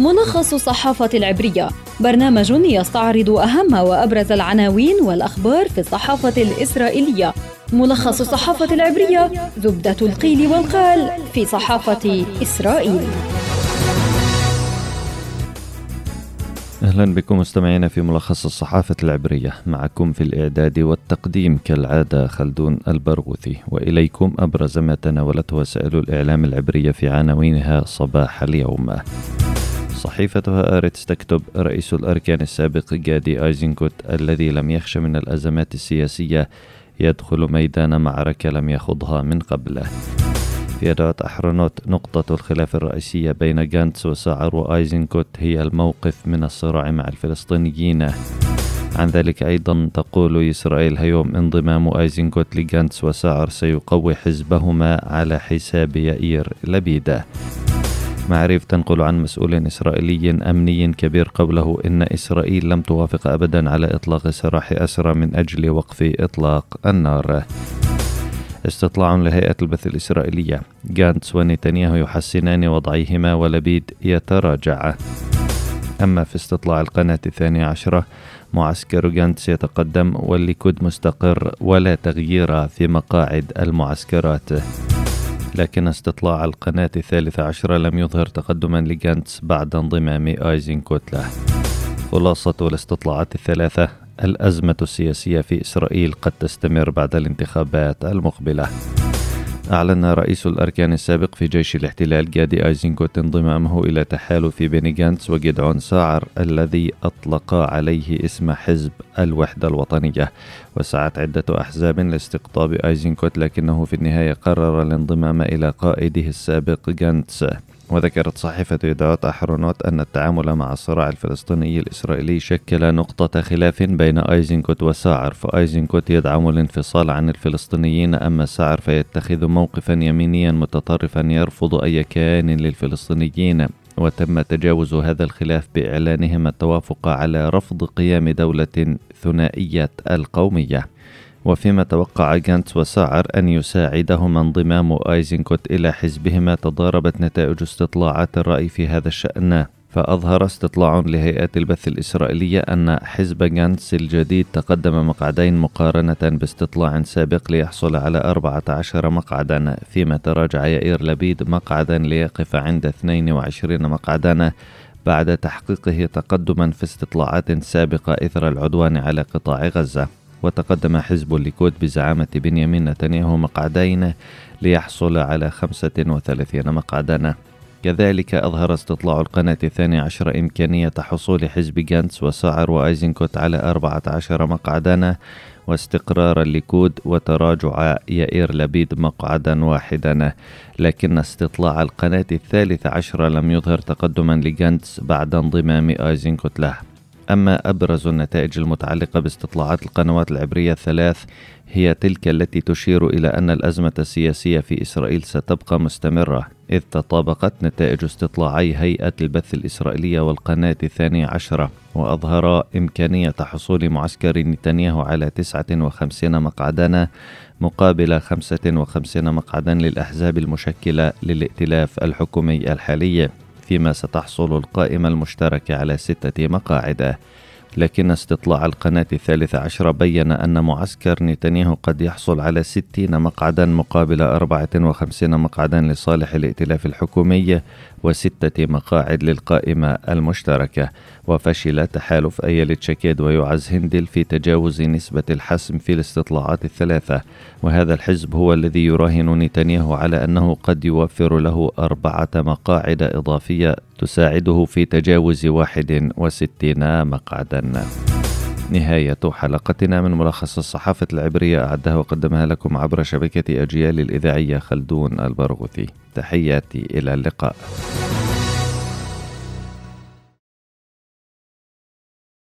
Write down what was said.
ملخص الصحافة العبرية. برنامج يستعرض أهم وأبرز العناوين والأخبار في الصحافة الإسرائيلية. ملخص الصحافة العبرية زبدة القيل والقال في صحافة إسرائيل. أهلا بكم مستمعينا في ملخص الصحافة العبرية. معكم في الإعداد والتقديم كالعادة خلدون البرغوثي. وإليكم أبرز ما تناولته وسائل الإعلام العبرية في عناوينها صباح اليوم. صحيفة هآرتس تكتب رئيس الأركان السابق جادي آيزنكوت الذي لم يخش من الأزمات السياسية يدخل ميدان معركة لم يخضها من قبل. في يديعوت أحرونوت نقطة الخلاف الرئيسية بين جانتس وساعر وآيزنكوت هي الموقف من الصراع مع الفلسطينيين. عن ذلك أيضا تقول إسرائيل هيوم انضمام آيزنكوت لجانتس وساعر سيقوي حزبهما على حساب يائير لبيد معاريف تنقل عن مسؤول إسرائيلي أمني كبير قوله إن إسرائيل لم توافق أبدا على إطلاق سراح أسرى من أجل وقف إطلاق النار. استطلاع لهيئة البث الإسرائيلية. جانتس ونتنياهو يحسنان وضعيهما ولبيد يتراجع. أما في استطلاع القناة الثانية عشرة معسكر جانتس يتقدم والليكود مستقر ولا تغيير في مقاعد المعسكرات. لكن استطلاع القناة الثالثة عشرة لم يظهر تقدما لجانتس بعد انضمام آيزنكوت له خلاصة الاستطلاعات الثلاثة الأزمة السياسية في إسرائيل قد تستمر بعد الانتخابات المقبلة. أعلن رئيس الأركان السابق في جيش الاحتلال جادي أيزنكوت انضمامه إلى تحالف بيني جانتس وجدعون ساعر الذي أطلق عليه اسم حزب الوحدة الوطنية. وسعت عدة أحزاب لاستقطاب أيزنكوت لكنه في النهاية قرر الانضمام إلى قائده السابق جانتس. وذكرت صحيفة يديعوت أحرونوت أن التعامل مع الصراع الفلسطيني الإسرائيلي شكل نقطة خلاف بين أيزنكوت وساعر فأيزنكوت يدعم الانفصال عن الفلسطينيين أما ساعر فيتخذ موقفا يمينيا متطرفا يرفض أي كيان للفلسطينيين. وتم تجاوز هذا الخلاف بإعلانهما التوافق على رفض قيام دولة ثنائية القومية. وفيما توقع جانتس وساعر أن يساعدهما انضمام آيزنكوت إلى حزبهما تضاربت نتائج استطلاعات الرأي في هذا الشأن. فأظهر استطلاع لهيئة البث الإسرائيلية أن حزب جانتس الجديد تقدم مقعدين مقارنة باستطلاع سابق ليحصل على 14 مقعدا فيما تراجع يائير لبيد مقعدا ليقف عند 22 مقعدا بعد تحقيقه تقدما في استطلاعات سابقة إثر العدوان على قطاع غزة. وتقدم حزب الليكود بزعامة بنيامين نتنياهو مقعدين ليحصل على 35 مقعدا. كذلك أظهر استطلاع القناة الثانية عشر إمكانية حصول حزب جانتس وساعر وأيزنكوت على 14 مقعدا واستقرار الليكود وتراجع يائير لبيد مقعدا واحدا. لكن استطلاع القناة الثالثة عشر لم يظهر تقدما لجانتس بعد انضمام أيزنكوت له. أما أبرز النتائج المتعلقة باستطلاعات القنوات العبرية الثلاث هي تلك التي تشير إلى أن الأزمة السياسية في إسرائيل ستبقى مستمرة إذ تطابقت نتائج استطلاعي هيئة البث الإسرائيلية والقناة الثانية عشرة وأظهر إمكانية حصول معسكر نتنياهو على 59 مقعدا مقابل 55 مقعدا للأحزاب المشكلة للائتلاف الحكومي الحالي. فيما ستحصل القائمة المشتركة على ستة مقاعد. لكن استطلاع القناة الثالثة عشر بين أن معسكر نتنياهو قد يحصل على 60 مقعدا مقابل 54 مقعدا لصالح الائتلاف الحكومي. وستة مقاعد للقائمة المشتركة وفشل تحالف أيلت شكيد ويعز هندل في تجاوز نسبة الحسم في الاستطلاعات الثلاثة. وهذا الحزب هو الذي يراهن نتنياهو على أنه قد يوفر له أربعة مقاعد إضافية تساعده في تجاوز 61 مقعدا. نهاية حلقتنا من ملخص الصحافة العبرية أعدها وقدمها لكم عبر شبكة أجيال الإذاعية خلدون البرغوثي. تحياتي إلى اللقاء.